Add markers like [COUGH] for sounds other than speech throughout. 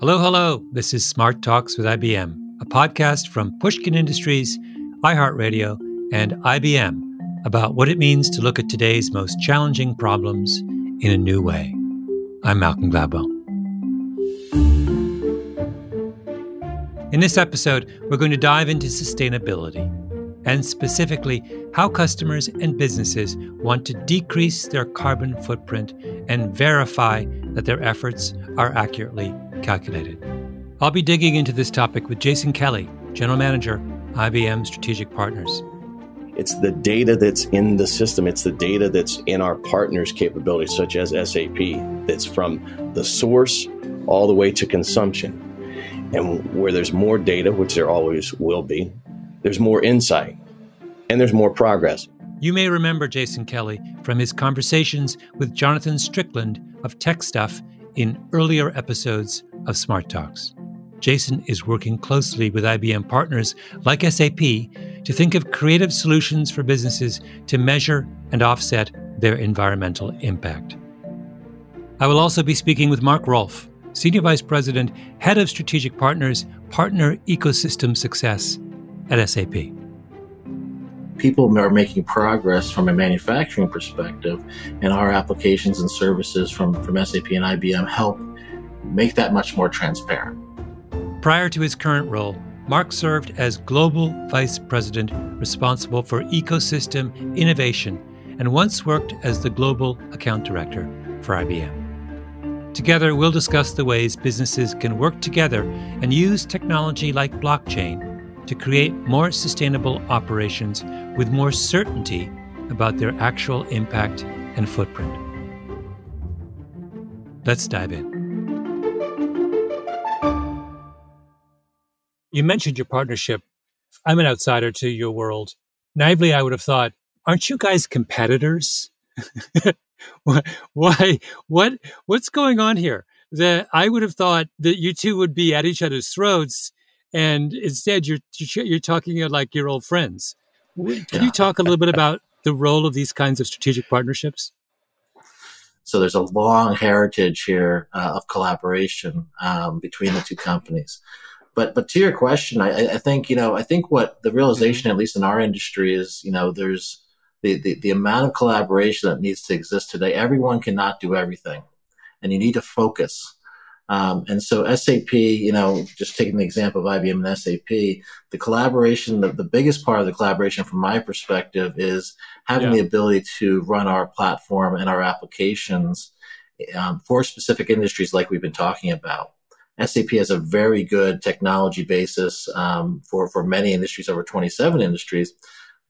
Hello, hello. This is Smart Talks with IBM, a podcast from Pushkin Industries, iHeartRadio, and IBM about what it means to look at today's most challenging problems in a new way. I'm Malcolm Gladwell. In this episode, we're going to dive into sustainability and specifically how customers and businesses want to decrease their carbon footprint and verify that their efforts are accurately calculated. I'll be digging into this topic with Jason Kelley, General Manager, IBM Strategic Partners. It's the data that's in the system. It's the data that's in our partners' capabilities, such as SAP, that's from the source all the way to consumption. And where there's more data, which there always will be, there's more insight and there's more progress. You may remember Jason Kelley from his conversations with Jonathan Strickland of TechStuff in earlier episodes of Smart Talks. Jason is working closely with IBM partners like SAP to think of creative solutions for businesses to measure and offset their environmental impact. I will also be speaking with Marc Rolfe, Senior Vice President, Head of Strategic Partners, Partner Ecosystem Success at SAP. People are making progress from a manufacturing perspective, and our applications and services from, from SAP and IBM help make that much more transparent. Prior to his current role, Marc served as Global Vice President responsible for ecosystem innovation and once worked as the Global Account Director for IBM. Together, we'll discuss the ways businesses can work together and use technology like blockchain to create more sustainable operations with more certainty about their actual impact and footprint. Let's dive in. You mentioned your partnership. I'm an outsider to your world. Naively, I would have thought, aren't you guys competitors? [LAUGHS] Why? What? What's going on here? That I would have thought that you two would be at each other's throats, and instead you're you're talking like your old friends. Can you talk a little bit about the role of these kinds of strategic partnerships? So there's a long heritage here uh, of collaboration um, between the two companies. But but to your question, I, I think you know I think what the realization, at least in our industry, is you know there's the, the, the amount of collaboration that needs to exist today. Everyone cannot do everything, and you need to focus. Um, and so SAP, you know, just taking the example of IBM and SAP, the collaboration, the, the biggest part of the collaboration from my perspective is having yeah. the ability to run our platform and our applications um, for specific industries like we've been talking about. SAP has a very good technology basis um, for for many industries, over 27 industries.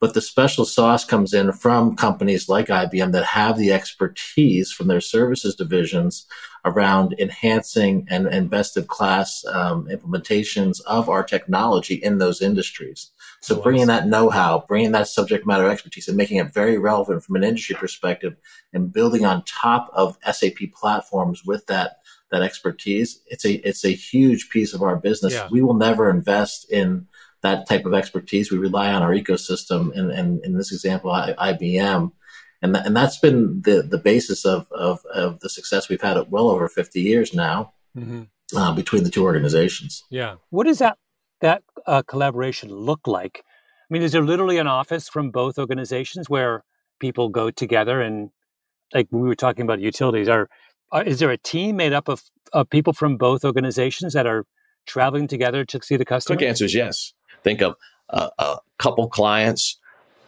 But the special sauce comes in from companies like IBM that have the expertise from their services divisions around enhancing and, and best of class um, implementations of our technology in those industries. So bringing that know-how, bringing that subject matter expertise and making it very relevant from an industry perspective and building on top of SAP platforms with that that expertise, it's a it's a huge piece of our business. Yeah. We will never invest in that type of expertise. We rely on our ecosystem, and, and in this example, I, IBM, and th- and that's been the the basis of, of of the success we've had at well over fifty years now mm-hmm. uh, between the two organizations. Yeah, what does that that uh, collaboration look like? I mean, is there literally an office from both organizations where people go together and like we were talking about utilities are uh, is there a team made up of, of people from both organizations that are traveling together to see the customer? Quick answer is yes. Think of uh, a couple clients,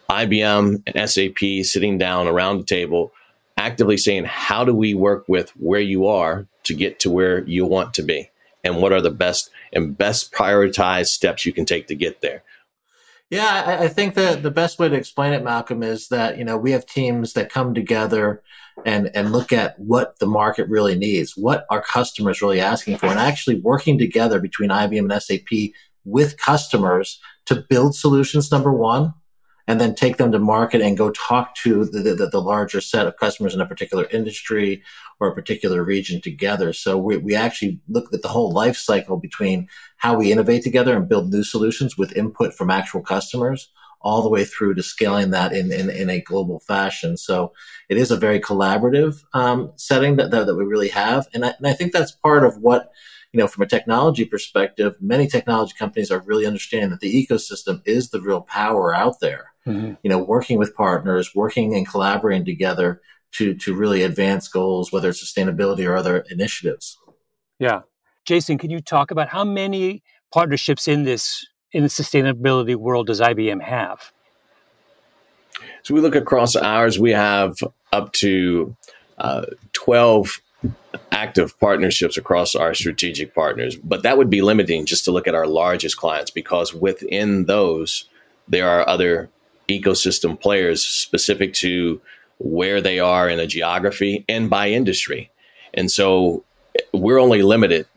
IBM and SAP sitting down around the table, actively saying, How do we work with where you are to get to where you want to be? And what are the best and best prioritized steps you can take to get there? Yeah, I, I think that the best way to explain it, Malcolm, is that you know we have teams that come together and and look at what the market really needs, what our customers really asking for, and actually working together between IBM and SAP with customers to build solutions. Number one, and then take them to market and go talk to the, the, the, larger set of customers in a particular industry or a particular region together. So we, we actually look at the whole life cycle between how we innovate together and build new solutions with input from actual customers all the way through to scaling that in, in, in a global fashion. So it is a very collaborative um, setting that, that, that, we really have. And I, and I think that's part of what, you know, from a technology perspective, many technology companies are really understanding that the ecosystem is the real power out there. Mm-hmm. You know, working with partners, working and collaborating together to, to really advance goals, whether it's sustainability or other initiatives. Yeah. Jason, can you talk about how many partnerships in this in the sustainability world does IBM have? So we look across ours, we have up to uh, 12 active partnerships across our strategic partners, but that would be limiting just to look at our largest clients because within those, there are other ecosystem players specific to where they are in a geography and by industry. And so we're only limited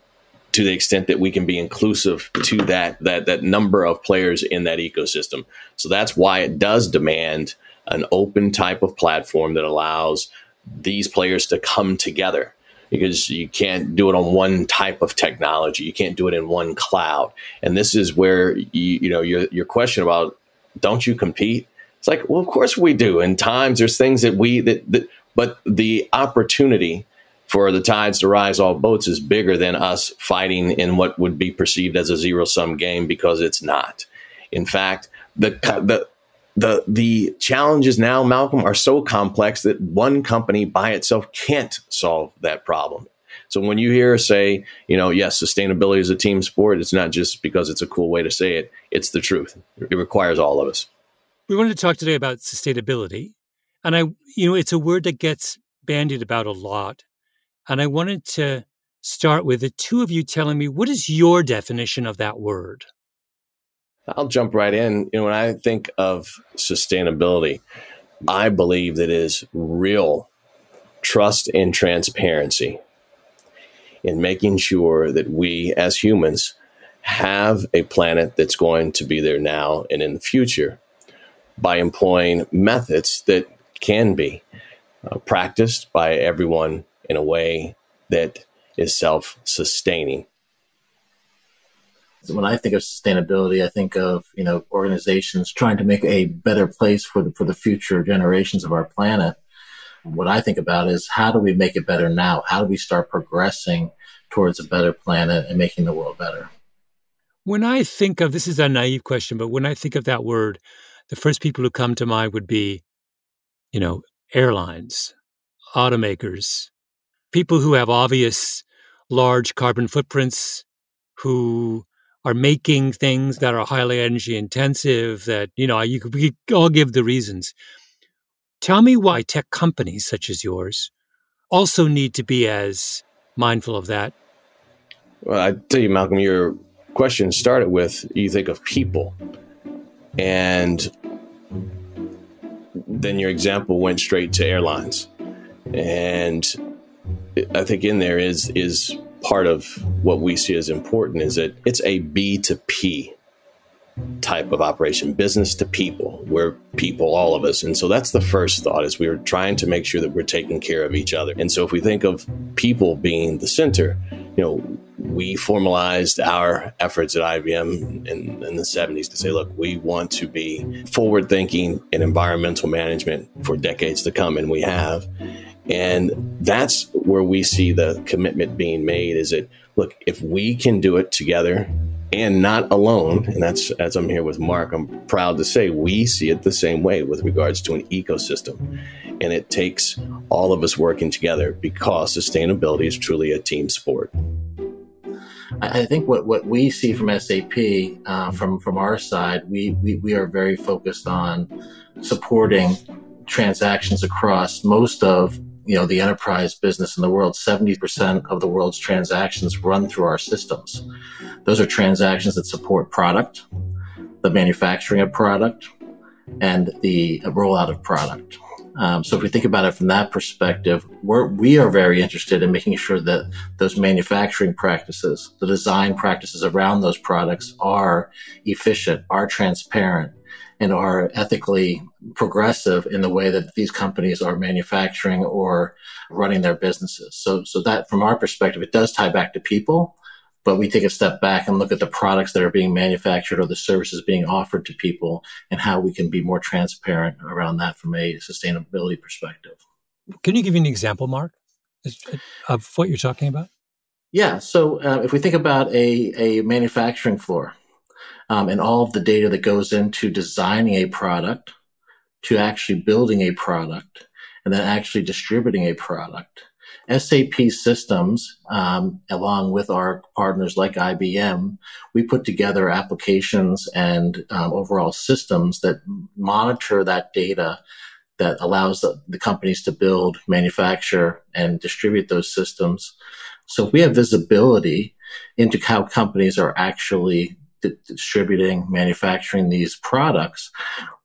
to the extent that we can be inclusive to that that that number of players in that ecosystem. So that's why it does demand an open type of platform that allows these players to come together because you can't do it on one type of technology. You can't do it in one cloud. And this is where you, you know your your question about don't you compete? It's like, well, of course we do. In times there's things that we that, that but the opportunity for the tides to rise all boats is bigger than us fighting in what would be perceived as a zero sum game because it's not. In fact, the the the the challenges now, Malcolm, are so complex that one company by itself can't solve that problem. So when you hear say, you know, yes, sustainability is a team sport, it's not just because it's a cool way to say it. It's the truth. It requires all of us. We wanted to talk today about sustainability, and I, you know, it's a word that gets bandied about a lot. And I wanted to start with the two of you telling me what is your definition of that word? I'll jump right in. You know, when I think of sustainability, I believe that is real trust and transparency in making sure that we as humans have a planet that's going to be there now and in the future by employing methods that can be uh, practiced by everyone in a way that is self sustaining. When I think of sustainability, I think of you know organizations trying to make a better place for the for the future generations of our planet. What I think about is how do we make it better now? How do we start progressing towards a better planet and making the world better? When I think of this is a naive question, but when I think of that word, the first people who come to mind would be, you know, airlines, automakers, people who have obvious large carbon footprints, who are making things that are highly energy intensive, that, you know, you could, we could all give the reasons. Tell me why tech companies such as yours also need to be as mindful of that. Well, I tell you, Malcolm, your question started with you think of people. And then your example went straight to airlines. And I think in there is is part of what we see as important is that it's a B to P type of operation, business to people. We're people, all of us. And so that's the first thought is we are trying to make sure that we're taking care of each other. And so if we think of people being the center, you know, we formalized our efforts at IBM in, in the 70s to say, look, we want to be forward thinking in environmental management for decades to come. And we have. And that's where we see the commitment being made is that, look, if we can do it together and not alone, and that's as I'm here with Marc, I'm proud to say we see it the same way with regards to an ecosystem. And it takes all of us working together because sustainability is truly a team sport. I think what, what we see from SAP, uh, from from our side, we, we we are very focused on supporting transactions across most of you know the enterprise business in the world 70% of the world's transactions run through our systems. Those are transactions that support product the manufacturing of product and the rollout of product. Um, so if we think about it from that perspective we're, we are very interested in making sure that those manufacturing practices the design practices around those products are efficient are transparent and are ethically progressive in the way that these companies are manufacturing or running their businesses. So, so that from our perspective, it does tie back to people. but we take a step back and look at the products that are being manufactured or the services being offered to people and how we can be more transparent around that from a sustainability perspective. Can you give me an example, Marc, of what you're talking about? Yeah. So uh, if we think about a, a manufacturing floor um, and all of the data that goes into designing a product to actually building a product and then actually distributing a product, SAP systems, um, along with our partners like IBM, we put together applications and um, overall systems that monitor that data that allows the, the, companies to build, manufacture, and distribute those systems. So we have visibility into how companies are actually di- distributing, manufacturing these products,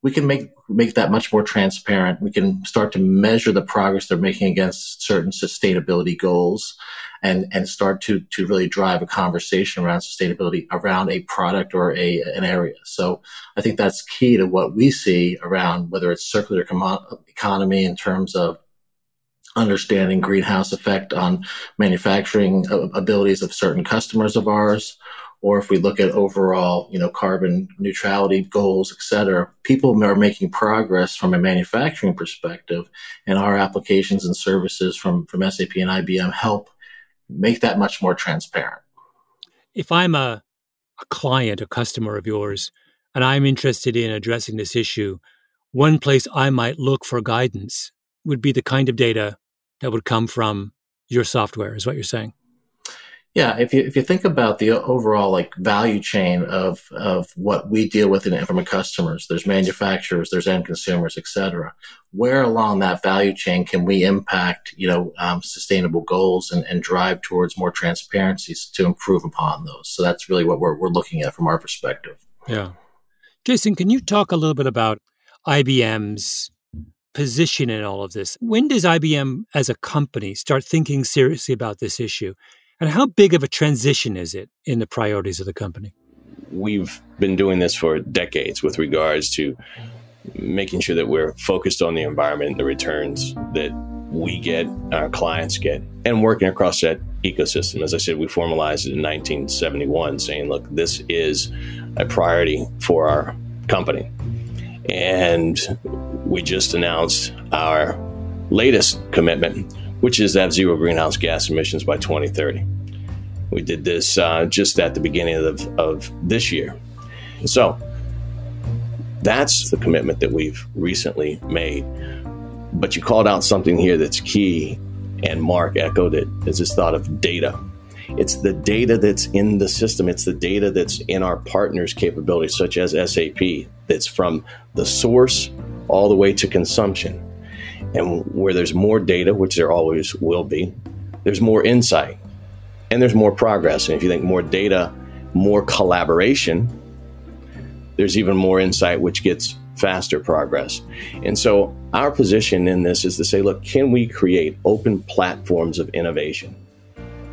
we can make make that much more transparent. We can start to measure the progress they're making against certain sustainability goals, and and start to to really drive a conversation around sustainability around a product or a an area. So I think that's key to what we see around whether it's circular economy in terms of understanding greenhouse effect on manufacturing uh, abilities of certain customers of ours or if we look at overall, you know, carbon neutrality goals, et cetera, people are making progress from a manufacturing perspective, and our applications and services from from SAP and IBM help make that much more transparent. If I'm a, a client, a customer of yours, and I'm interested in addressing this issue, one place I might look for guidance would be the kind of data that would come from your software, is what you're saying. Yeah, if you if you think about the overall like value chain of of what we deal with in, from customers, there's manufacturers, there's end consumers, et cetera. Where along that value chain can we impact, you know, um, sustainable goals and, and drive towards more transparencies to improve upon those? So that's really what we're we're looking at from our perspective. Yeah, Jason, can you talk a little bit about IBM's position in all of this? When does IBM as a company start thinking seriously about this issue? And how big of a transition is it in the priorities of the company? We've been doing this for decades with regards to making sure that we're focused on the environment the returns that we get, our clients get, and working across that ecosystem. As I said, we formalized it in 1971, saying, look, this is a priority for our company. And we just announced our latest commitment, which is to have zero greenhouse gas emissions by 2030. We did this uh, just at the beginning of, of this year. So that's the commitment that we've recently made. But you called out something here that's key, and Marc echoed it, is this thought of data. It's the data that's in the system. It's the data that's in our partners' capabilities, such as SAP, that's from the source all the way to consumption. And where there's more data, which there always will be, there's more insight and there's more progress. And if you think more data, more collaboration, there's even more insight, which gets faster progress. And so our position in this is to say, look, can we create open platforms of innovation?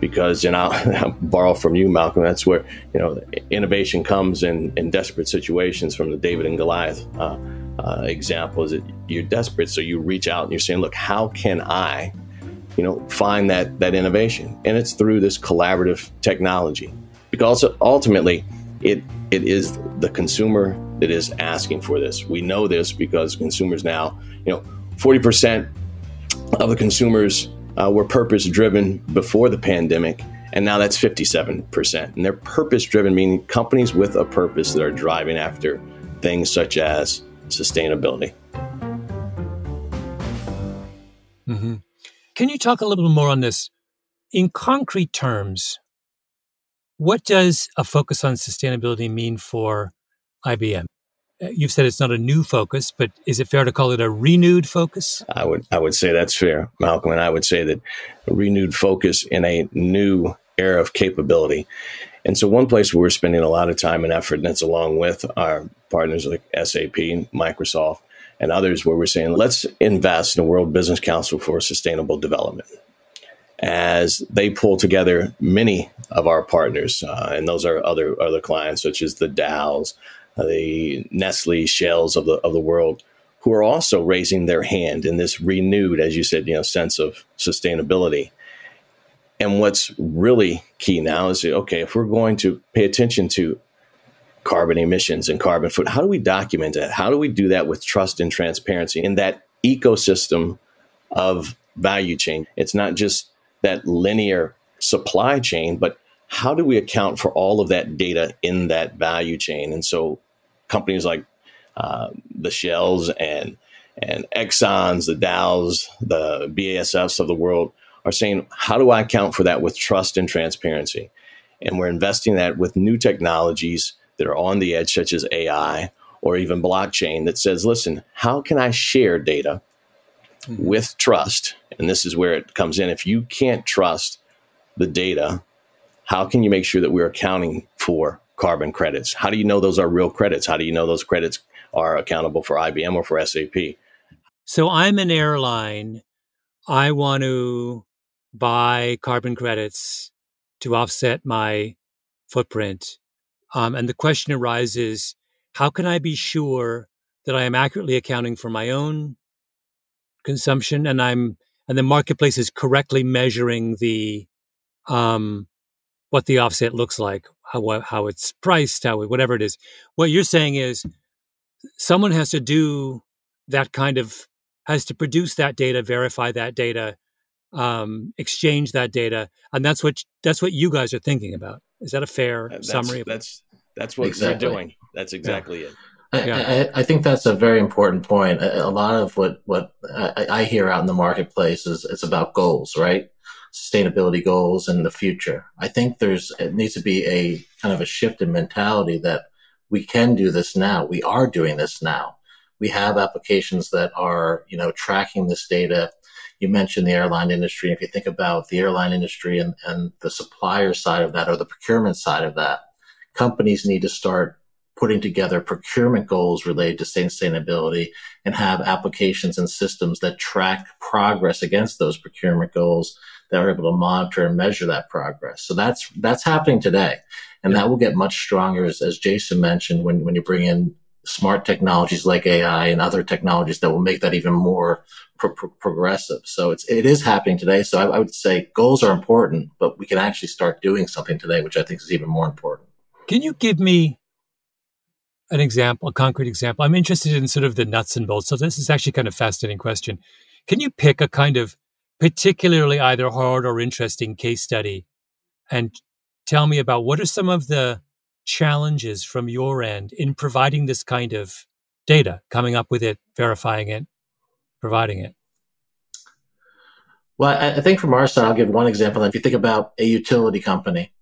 Because, and I'll, [LAUGHS] I'll borrow from you, Malcolm, that's where, you know, innovation comes in, in desperate situations from the David and Goliath uh, uh, example is that you're desperate. So you reach out and you're saying, look, how can I, you know, find that, that innovation? And it's through this collaborative technology because ultimately it, it is the consumer that is asking for this. We know this because consumers now, you know, 40% of the consumers uh, were purpose driven before the pandemic. And now that's 57%. And they're purpose driven, meaning companies with a purpose that are driving after things such as sustainability. Mm-hmm. Can you talk a little more on this? In concrete terms, what does a focus on sustainability mean for IBM? Uh, you've said it's not a new focus, but is it fair to call it a renewed focus? I would I would say that's fair, Malcolm, and I would say that a renewed focus in a new era of capability. And so, one place where we're spending a lot of time and effort, and that's along with our partners like SAP, Microsoft, and others, where we're saying, let's invest in the World Business Council for Sustainable Development. As they pull together many of our partners, uh, and those are other other clients such as the Dows, uh, the Nestle, Shells of the of the world, who are also raising their hand in this renewed, as you said, you know, sense of sustainability And what's really key now is okay, if we're going to pay attention to carbon emissions and carbon foot, how do we document that? How do we do that with trust and transparency in that ecosystem of value chain? It's not just that linear supply chain, but how do we account for all of that data in that value chain? And so companies like uh, the Shells and and Exxon's, the Dows, the BASFs of the world are saying, how do I account for that with trust and transparency? And we're investing that with new technologies that are on the edge, such as AI or even blockchain, that says, listen, how can I share data mm-hmm. with trust? And this is where it comes in. If you can't trust the data, how can you make sure that we're accounting for carbon credits? How do you know those are real credits? How do you know those credits are accountable for IBM or for SAP? So I'm an airline. I want to buy carbon credits to offset my footprint. Um, and the question arises how can I be sure that I am accurately accounting for my own consumption and I'm and the marketplace is correctly measuring the um, what the offset looks like, how how it's priced, how whatever it is. What you're saying is someone has to do that kind of has to produce that data, verify that data, um, exchange that data, and that's what that's what you guys are thinking about. Is that a fair that's, summary? That's that's what exactly. we're doing. That's exactly yeah. it. I, yeah. I, I, think that's a very important point. A, a lot of what what I, I, hear out in the marketplace is it's about goals, right? Sustainability goals in the future. I think there's it needs to be a kind of a shift in mentality that we can do this now. We are doing this now. We have applications that are you know tracking this data you mentioned the airline industry. If you think about the airline industry and, and the supplier side of that or the procurement side of that, companies need to start putting together procurement goals related to sustainability and have applications and systems that track progress against those procurement goals that are able to monitor and measure that progress. So that's that's happening today. And that will get much stronger as, as Jason mentioned when, when you bring in smart technologies like AI and other technologies that will make that even more pro- pro- progressive. So it's it is happening today. So I, I, would say goals are important, but we can actually start doing something today, which I think is even more important. Can you give me an example, a concrete example? I'm interested in sort of the nuts and bolts. So this is actually kind of fascinating question. Can you pick a kind of particularly either hard or interesting case study and tell me about what are some of the challenges from your end in providing this kind of data, coming up with it, verifying it, providing it? Well, I think from our side, I'll give one example. If you think about a utility company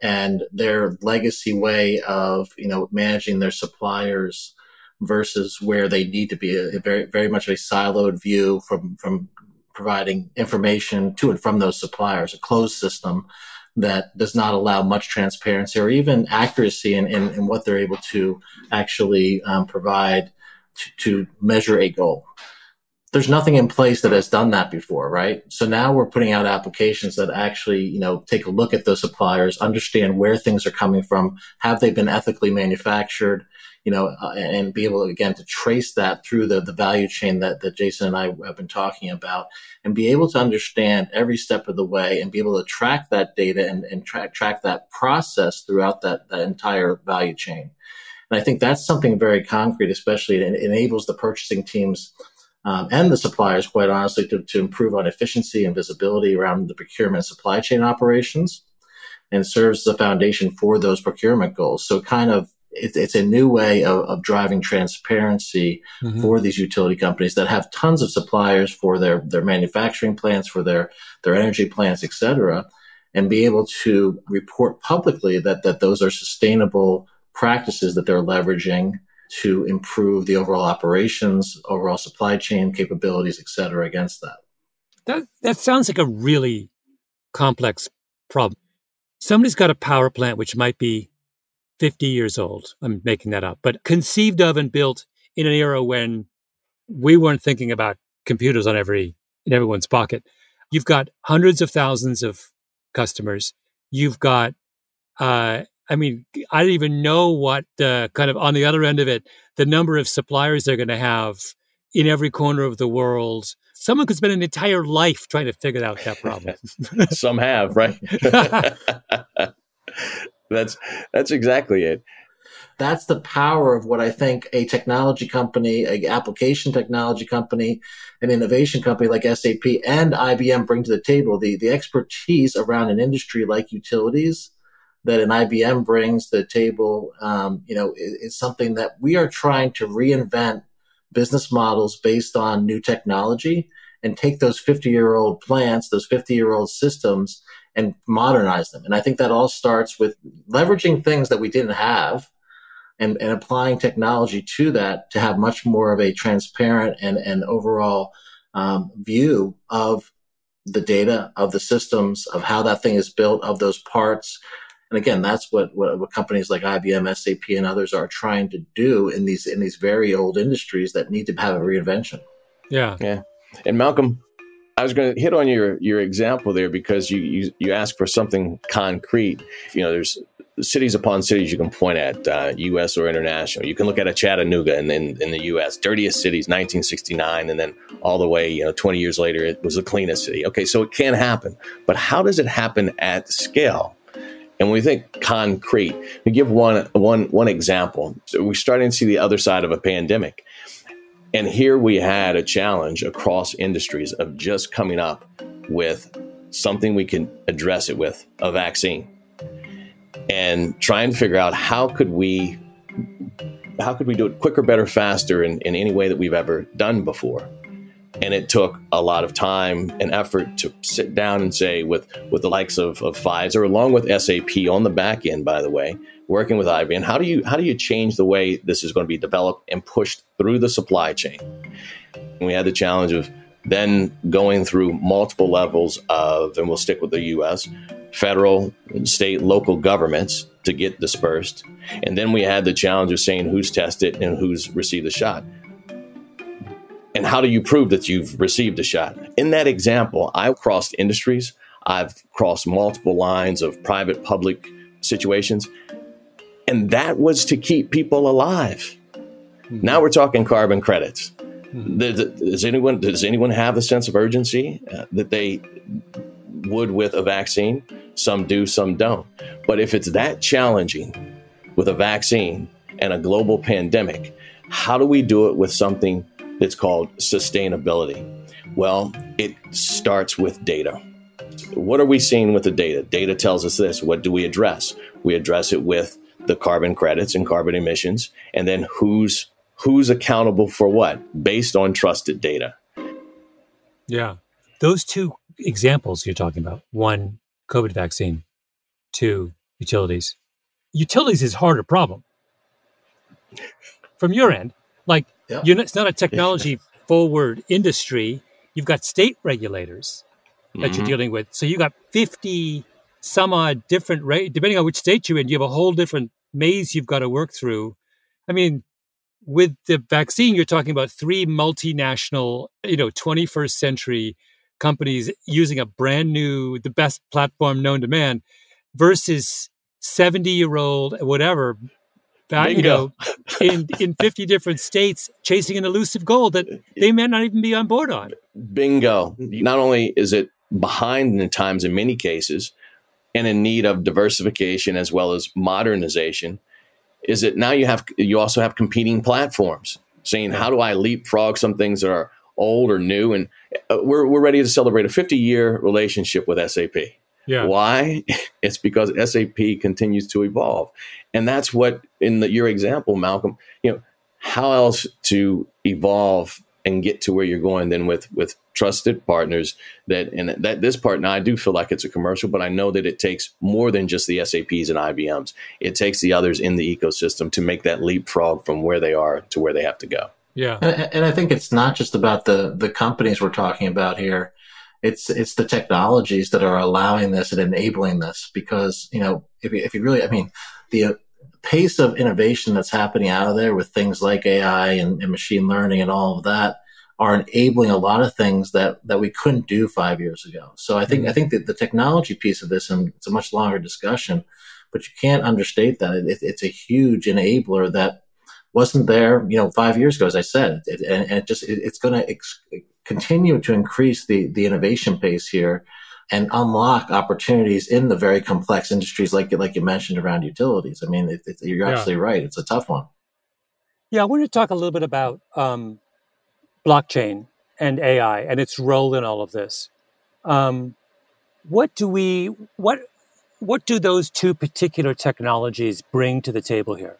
and their legacy way of, you know, managing their suppliers versus where they need to be a, very, very much a siloed view from, from providing information to and from those suppliers, a closed system that does not allow much transparency or even accuracy in, in, in what they're able to actually um, provide to, to measure a goal. There's nothing in place that has done that before, right? So now we're putting out applications that actually, you know, take a look at those suppliers, understand where things are coming from, have they been ethically manufactured, you know, uh, and be able again to trace that through the, the value chain that, that Jason and I have been talking about and be able to understand every step of the way and be able to track that data and, and track, track that process throughout that, that entire value chain. And I think that's something very concrete, especially it enables the purchasing teams um, and the suppliers, quite honestly, to, to improve on efficiency and visibility around the procurement supply chain operations and serves as a foundation for those procurement goals. So kind of it, it's a new way of, of driving transparency mm-hmm. for these utility companies that have tons of suppliers for their, their manufacturing plants, for their, their energy plants, et cetera, and be able to report publicly that, that those are sustainable practices that they're leveraging to improve the overall operations, overall supply chain capabilities, et cetera, against that. That that sounds like a really complex problem. Somebody's got a power plant which might be 50 years old. I'm making that up, but conceived of and built in an era when we weren't thinking about computers on every in everyone's pocket. You've got hundreds of thousands of customers. You've got uh, I mean, I don't even know what the kind of on the other end of it, the number of suppliers they're going to have in every corner of the world someone could spend an entire life trying to figure out that problem. [LAUGHS] Some have, right? [LAUGHS] [LAUGHS] that's that's exactly it. That's the power of what I think a technology company, a application technology company, an innovation company like SAP and IBM bring to the table. The the expertise around an industry like utilities that an IBM brings to the table, um, you know, is, is something that we are trying to reinvent business models based on new technology and take those 50 year old plants, those 50 year old systems and modernize them. And I think that all starts with leveraging things that we didn't have and, and applying technology to that to have much more of a transparent and, and overall um, view of the data, of the systems, of how that thing is built, of those parts, and again, that's what, what, what companies like IBM, SAP, and others are trying to do in these in these very old industries that need to have a reinvention. Yeah, yeah. And Malcolm, I was going to hit on your your example there because you you, you asked for something concrete. You know, there's cities upon cities you can point at, uh, U.S. or international. You can look at a Chattanooga in, in, in, the U.S., dirtiest cities, 1969, and then all the way, you know, 20 years later, it was the cleanest city. Okay, so it can happen, but how does it happen at scale? And when we think concrete, we give one, one, one example. So we're starting to see the other side of a pandemic. And here we had a challenge across industries of just coming up with something we can address it with a vaccine. And trying to figure out how could we how could we do it quicker better faster in, in any way that we've ever done before. And it took a lot of time and effort to sit down and say with with the likes of, of Pfizer, along with SAP on the back end, by the way, working with IBM, how do you how do you change the way this is going to be developed and pushed through the supply chain? And we had the challenge of then going through multiple levels of, and we'll stick with the U.S. federal, state, local governments to get dispersed, and then we had the challenge of saying who's tested and who's received the shot. And how do you prove that you've received a shot? In that example, I've crossed industries, I've crossed multiple lines of private public situations, and that was to keep people alive. Mm-hmm. Now we're talking carbon credits. Mm-hmm. Does anyone does anyone have a sense of urgency uh, that they would with a vaccine? Some do, some don't. But if it's that challenging with a vaccine and a global pandemic, how do we do it with something that's called sustainability? Well, it starts with data. What are we seeing with the data? Data tells us this. What do we address? We address it with the carbon credits and carbon emissions, and then who's who's accountable for what based on trusted data. Yeah. Those two examples you're talking about, one COVID vaccine, two utilities. Utilities is harder problem. From your end, like yeah. Not, it's not a technology [LAUGHS] forward industry. You've got state regulators that mm-hmm. you're dealing with. So you got 50 some odd different, rate, depending on which state you're in, you have a whole different maze you've got to work through. I mean, with the vaccine, you're talking about three multinational, you know, 21st century companies using a brand new, the best platform known to man versus 70 year old, whatever, uh, you know, in in 50 different states chasing an elusive goal that they may not even be on board on. Bingo. Mm. Not only is it behind in the times in many cases and in need of diversification as well as modernization, is that now you have you also have competing platforms saying how do I leapfrog some things that are old or new and uh, we're we're ready to celebrate a 50 year relationship with SAP. Yeah. Why? [LAUGHS] It's because SAP continues to evolve. And that's what, in the, your example, Malcolm, you know, how else to evolve and get to where you're going than with with trusted partners that and that this part now I do feel like it's a commercial, but I know that it takes more than just the SAPs and IBMs. It takes the others in the ecosystem to make that leapfrog from where they are to where they have to go. Yeah. And, and I think it's not just about the the companies we're talking about here. It's it's the technologies that are allowing this and enabling this because, you know, if you, if you really I mean, the pace of innovation that's happening out of there with things like AI and, and, machine learning and all of that are enabling a lot of things that, that we couldn't do five years ago. So I think, mm-hmm. I think that the technology piece of this, and it's a much longer discussion, but you can't understate that. It, it's a huge enabler that wasn't there, you know, five years ago, as I said, it, and, and, it just, it, it's going to ex- continue to increase the, the innovation pace here and unlock opportunities in the very complex industries like, like you mentioned around utilities. I mean, it, it, you're yeah. absolutely right. It's a tough one. Yeah, I want to talk a little bit about um, blockchain and AI and its role in all of this. Um, what do we what what do those two particular technologies bring to the table here?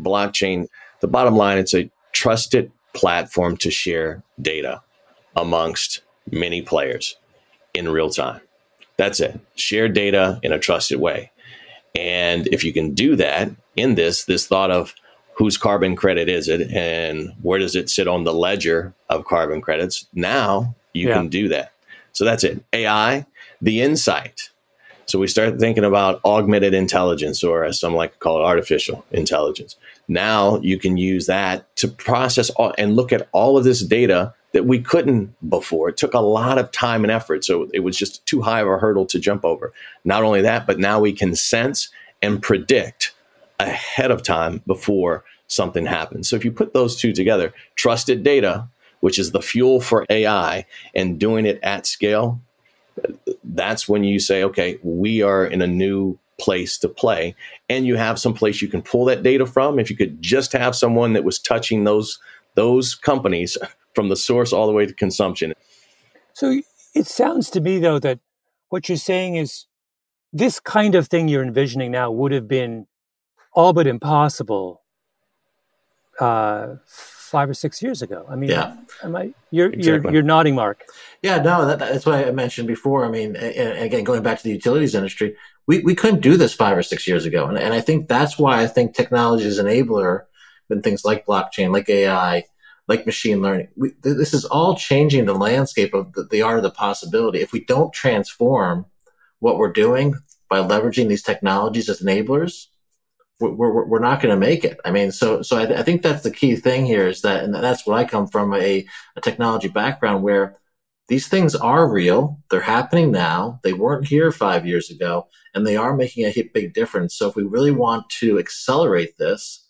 Blockchain. The bottom line, it's a trusted platform to share data amongst many players in real time. That's it. Share data in a trusted way. And if you can do that in this, this thought of whose carbon credit is it and where does it sit on the ledger of carbon credits, now you yeah. can do that. So that's it. AI, the insight. So we start thinking about augmented intelligence, or as some like to call it, artificial intelligence. Now you can use that to process all, and look at all of this data that we couldn't before. It took a lot of time and effort. So it was just too high of a hurdle to jump over. Not only that, but now we can sense and predict ahead of time before something happens. So if you put those two together, trusted data, which is the fuel for AI, and doing it at scale, that's when you say, okay, we are in a new place to play and you have some place you can pull that data from if you could just have someone that was touching those those companies from the source all the way to consumption. So it sounds to me, though, that what you're saying is this kind of thing you're envisioning now would have been all but impossible uh, five or six years ago. I mean, yeah. am I? You're exactly. you're you're nodding, Marc. Yeah, no, that, that's what I mentioned before. I mean, again, going back to the utilities industry, we, we couldn't do this five or six years ago, and, and I think that's why I think technology is enabler in things like blockchain, like AI, like machine learning. We, this is all changing the landscape of the, the art of the possibility. If we don't transform what we're doing by leveraging these technologies as enablers, we're, we're, not going to make it. I mean, so so I, I, think that's the key thing here is that, and that's what I come from a, a technology background where these things are real. They're happening now. They weren't here five years ago, and they are making a big difference. So if we really want to accelerate this,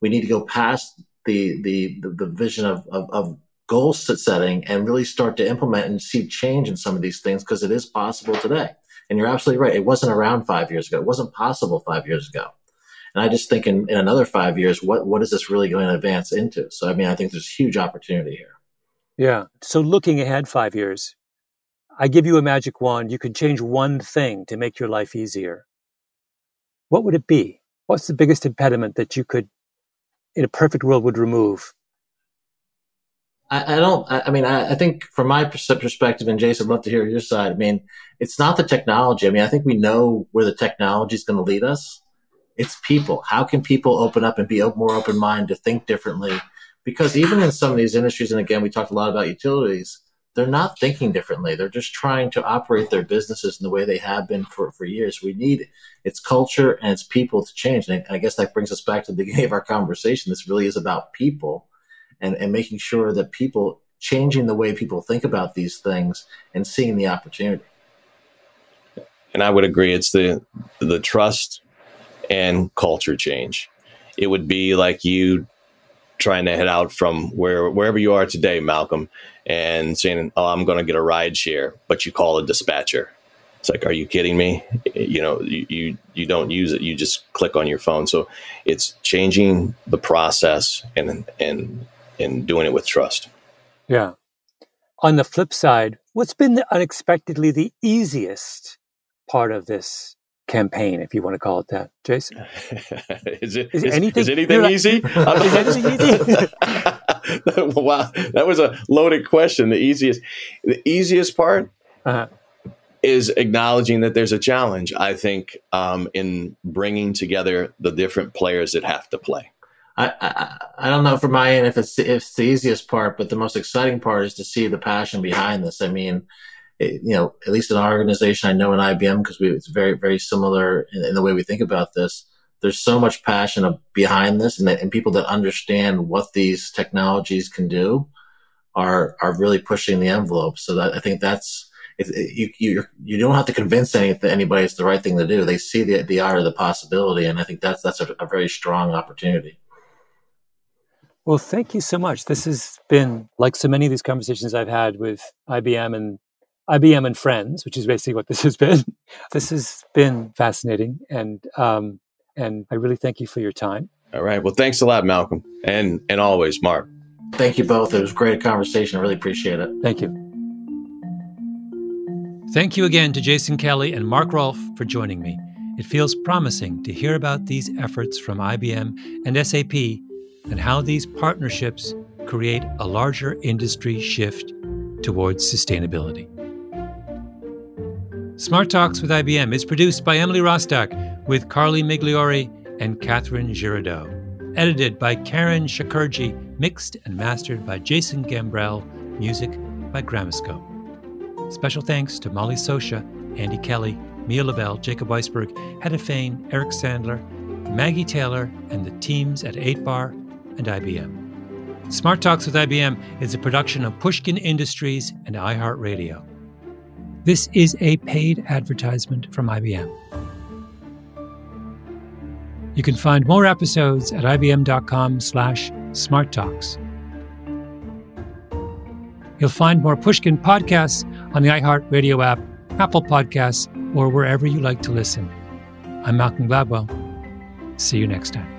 we need to go past the the the, the vision of, of, of goal setting and really start to implement and see change in some of these things because it is possible today. And you're absolutely right. It wasn't around five years ago. It wasn't possible five years ago. And I just think in, in another five years, what, what is this really going to advance into? So, I mean, I think there's huge opportunity here. Yeah. So looking ahead five years, I give you a magic wand. You could change one thing to make your life easier. What would it be? What's the biggest impediment that you could in a perfect world would remove? I, I don't. I, I mean, I, I, think from my perspective, and Jason, I'd love to hear your side. I mean, it's not the technology. I mean, I think we know where the technology is going to lead us. It's people. How can people open up and be more open minded to think differently? Because even in some of these industries, and again, we talked a lot about utilities they're not thinking differently. They're just trying to operate their businesses in the way they have been for, for years. We need its culture and its people to change. And I guess that brings us back to the [LAUGHS] beginning of our conversation. This really is about people and, and making sure that people changing the way people think about these things and seeing the opportunity. And I would agree. It's the the trust and culture change. It would be like you trying to head out from where wherever you are today, Malcolm, and saying, "Oh, I'm going to get a ride share," but you call a dispatcher. It's like, are you kidding me? You know, you, you you don't use it; you just click on your phone. So it's changing the process and and and doing it with trust. Yeah. On the flip side, what's been unexpectedly the easiest part of this campaign, if you want to call it that, Jason? [LAUGHS] is it is, is anything, is anything easy? [LAUGHS] is anything [LAUGHS] easy? wow, that was a loaded question. The easiest, the easiest part uh-huh. is acknowledging that there's a challenge. I think um, in bringing together the different players that have to play. I, I, I don't know from my end if it's if it's the easiest part, but the most exciting part is to see the passion behind this. I mean, it, you know, at least in our organization, I know in IBM because it's very, very similar in, in, the way we think about this. There's so much passion behind this, and, that, and people that understand what these technologies can do are are really pushing the envelope. So that I think that's you you you don't have to convince any, anybody it's the right thing to do. They see the the art of the possibility, and I think that's that's a, a very strong opportunity. Well, thank you so much. This has been like so many of these conversations I've had with IBM and IBM and friends, which is basically what this [LAUGHS] has been. this has been fascinating, and um, and I really thank you for your time. All right. Well, thanks a lot, Malcolm, and and always, Marc. Thank you both. It was a great conversation. I really appreciate it. Thank you. Thank you again to Jason Kelley and Marc Rolfe for joining me. It feels promising to hear about these efforts from IBM and SAP and how these partnerships create a larger industry shift towards sustainability. Smart Talks with IBM is produced by Emily Rostek with Carly Migliori and Catherine Giraudot. Edited by Karen Shakerdge, mixed and mastered by Jason Gambrell, music by Gramoscope. Special thanks to Molly Socha, Andy Kelly, Mia Lobel, Jacob Weisberg, Hedda Fain, Eric Sandler, Maggie Taylor, and the teams at 8Bar and IBM. Smart Talks with IBM is a production of Pushkin Industries and iHeartRadio. This is a paid advertisement from IBM. You can find more episodes at ibm.com slash smarttalks. You'll find more Pushkin podcasts on the iHeartRadio app, Apple Podcasts, or wherever you like to listen. I'm Malcolm Gladwell. See you next time.